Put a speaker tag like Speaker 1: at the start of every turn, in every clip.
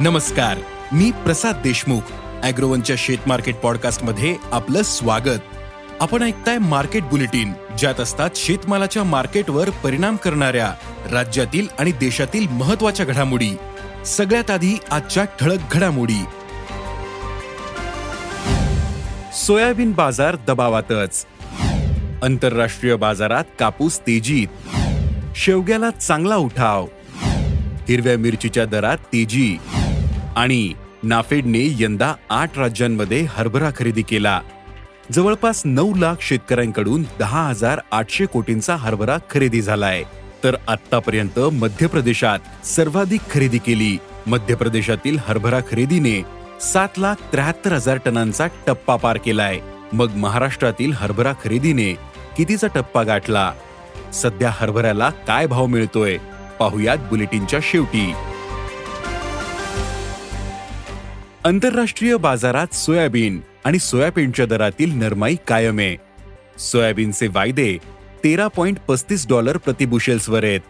Speaker 1: नमस्कार मी प्रसाद देशमुख अॅग्रोवनच्या शेत मार्केट पॉडकास्टमध्ये आपलं स्वागत. आपण ऐकताय मार्केट बुलेटिन ज्यात असतात शेतमालाच्या मार्केटवर परिणाम करणाऱ्या राज्यातील आणि देशातील महत्त्वाच्या घडामोडी. सगळ्यात आधी आजच्या ठळक घडामोडी. सोयाबीन बाजार दबावातच. आंतरराष्ट्रीय बाजारात कापूस तेजीत. शेवग्याला चांगला उठाव. हिरव्या मिरचीच्या दरात तेजी. आणि नाफेडने यंदा आठ राज्यांमध्ये हरभरा खरेदी केला. जवळपास नऊ लाख शेतकऱ्यांकडून दहा हजार आठशे कोटींचा हरभरा खरेदी झालाय. तर आतापर्यंत मध्य प्रदेशात सर्वाधिक खरेदी केली. मध्य प्रदेशातील हरभरा खरेदीने सात लाख त्र्याहत्तर हजार टनांचा टप्पा पार केलाय. मग महाराष्ट्रातील हरभरा खरेदीने कितीचा टप्पा गाठला? सध्या हरभऱ्याला काय भाव मिळतोय? पाहुयात बुलेटिनच्या शेवटी. आंतरराष्ट्रीय बाजारात सोयाबीन आणि सोयाबीनच्या दरातील नरमाई कायम आहे. सोयाबीनचे वायदे तेरा पॉइंट पस्तीस डॉलर प्रतिबुशेल्सवर आहेत.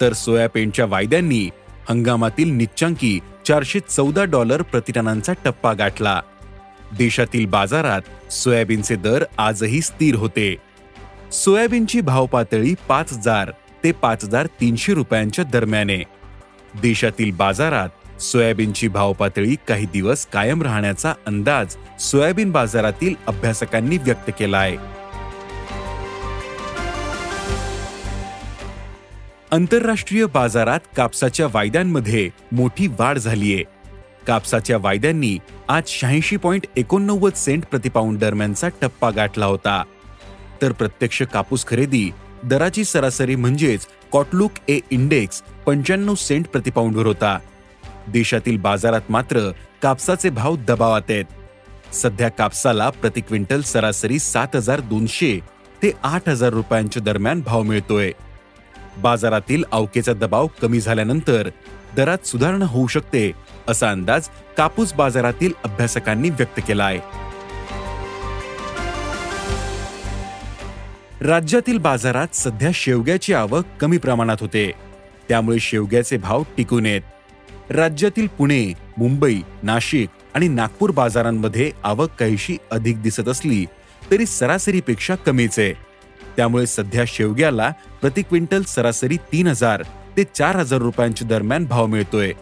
Speaker 1: तर सोयाबीनच्या वायद्यांनी हंगामातील निच्चांकी चारशे चौदा डॉलर प्रतिटनांचा टप्पा गाठला. देशातील बाजारात सोयाबीनचे दर आजही स्थिर होते. सोयाबीनची भावपातळी पाच हजार ते पाच हजार तीनशे रुपयांच्या दरम्यान आहे. देशातील बाजारात सोयाबीनची भाव पातळी काही दिवस कायम राहण्याचा अंदाज सोयाबीन बाजारातील अभ्यासकांनी व्यक्त केला आहे. आंतरराष्ट्रीय बाजारात कापसाच्या वायद्यांमध्ये मोठी वाढ झालीय कापसाच्या वायद्यांनी आज शहाऐंशी पॉइंट एकोणनव्वद सेंट प्रतिपाऊंड दरम्यानचा टप्पा गाठला होता. तर प्रत्यक्ष कापूस खरेदी दराची सरासरी म्हणजेच कॉटलुक ए इंडेक्स पंच्याण्णव सेंट प्रतिपाऊंडवर होता. देशातील बाजारात मात्र कापसाचे भाव दबावात आहेत. सध्या कापसाला प्रति क्विंटल सरासरी सात हजार दोनशे ते आठ हजार रुपयांच्या दरम्यान भाव मिळतोय. बाजारातील अवकेचा दबाव कमी झाल्यानंतर दरात सुधारणा होऊ शकते असा अंदाज कापूस बाजारातील अभ्यासकांनी व्यक्त केला आहे राज्यातील बाजारात सध्या शेवग्याची आवक कमी प्रमाणात होते. त्यामुळे शेवग्याचे भाव टिकून येत राज्यातील पुणे मुंबई नाशिक आणि नागपूर बाजारांमध्ये आवक काहीशी अधिक दिसत असली तरी सरासरीपेक्षा कमीच आहे. त्यामुळे सध्या शेवग्याला प्रति क्विंटल सरासरी तीन हजार ते चार हजार रुपयांच्या दरम्यान भाव मिळतोय.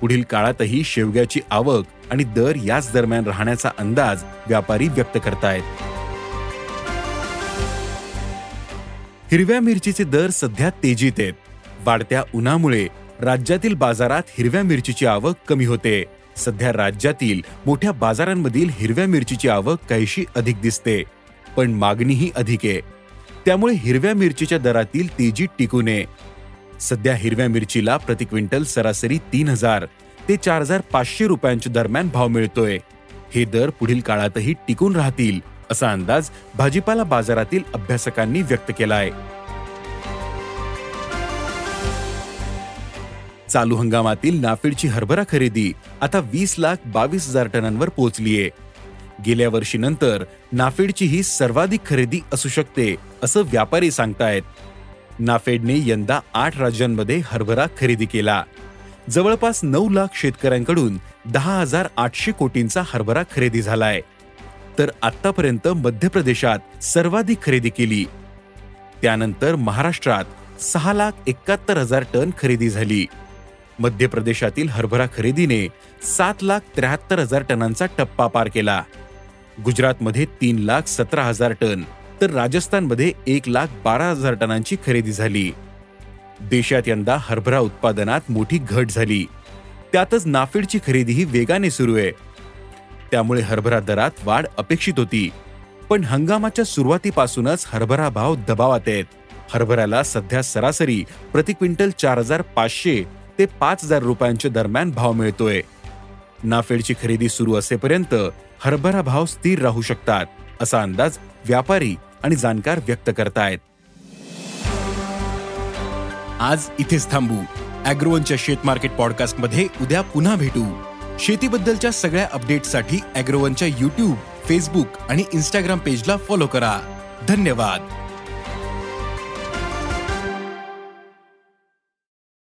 Speaker 1: पुढील काळातही शेवग्याची आवक आणि दर याच दरम्यान राहण्याचा अंदाज व्यापारी व्यक्त करतायत. हिरव्या मिरचीचे दर सध्या तेजीत आहेत. वाढत्या उन्हामुळे राज्यातील बाजारात हिरव्या मिरचीची आवक कमी होते. सध्या राज्यातील मोठ्या बाजारांमधील हिरव्या मिरचीची आवक काहीशी अधिक दिसते पण मागणीही अधिक आहे. त्यामुळे हिरव्या मिरचीच्या दरातील तेजी टिकू नये सध्या हिरव्या मिरचीला प्रति क्विंटल सरासरी तीन हजार ते चार हजार पाचशे रुपयांच्या दरम्यान भाव मिळतोय. हे दर पुढील काळातही टिकून राहतील असा अंदाज भाजीपाला बाजारातील अभ्यासकांनी व्यक्त केला आहे चालू हंगामातील नाफेडची हरभरा खरेदी आता वीस लाख बावीस हजार टनांवर पोहोचलीये. गेल्या वर्षीनंतर नाफेडची ही सर्वाधिक खरेदी असू शकते असं व्यापारी सांगतायत. नाफेडने यंदा आठ राज्यांमध्ये हरभरा खरेदी केला. जवळपास नऊ लाख शेतकऱ्यांकडून दहा हजार आठशे कोटींचा हरभरा खरेदी झालाय. तर आतापर्यंत मध्य प्रदेशात सर्वाधिक खरेदी केली. त्यानंतर महाराष्ट्रात सहा लाख एकाहत्तर हजार टन खरेदी झाली. मध्य प्रदेशातील हरभरा खरेदीने सात लाख त्र्याहत्तर हजार टनांचा टप्पा पार केला. गुजरातमध्ये तीन लाख सतरा हजार टन तर राजस्थानमध्ये एक लाख बारा हजार टनांची खरेदी झाली. देशात यंदा हरभरा उत्पादनात मोठी घट झाली. त्यातच नाफेडची खरेदीही वेगाने सुरू आहे. त्यामुळे हरभरा दरात वाढ अपेक्षित होती. पण हंगामाच्या सुरुवातीपासूनच हरभरा भाव दबावात आहेत. हरभऱ्याला सध्या सरासरी प्रति क्विंटल चार हजार पाचशे ते पाच हजार रुपयांच्या दरम्यान भाव मिळतोय. नाफेडची खरेदी सुरू असेपर्यंत हरभरा भाव स्थिर राहू शकतात असा अंदाज व्यापारी आणि जाणकार व्यक्त करतायत. आज इथेच थांबू. अॅग्रोवनच्या शेत मार्केट पॉडकास्टमध्ये उद्या पुन्हा भेटू. शेतीबद्दलच्या सगळ्या अपडेटसाठी अॅग्रोवनच्या युट्यूब फेसबुक आणि इन्स्टाग्राम पेजला फॉलो करा. धन्यवाद.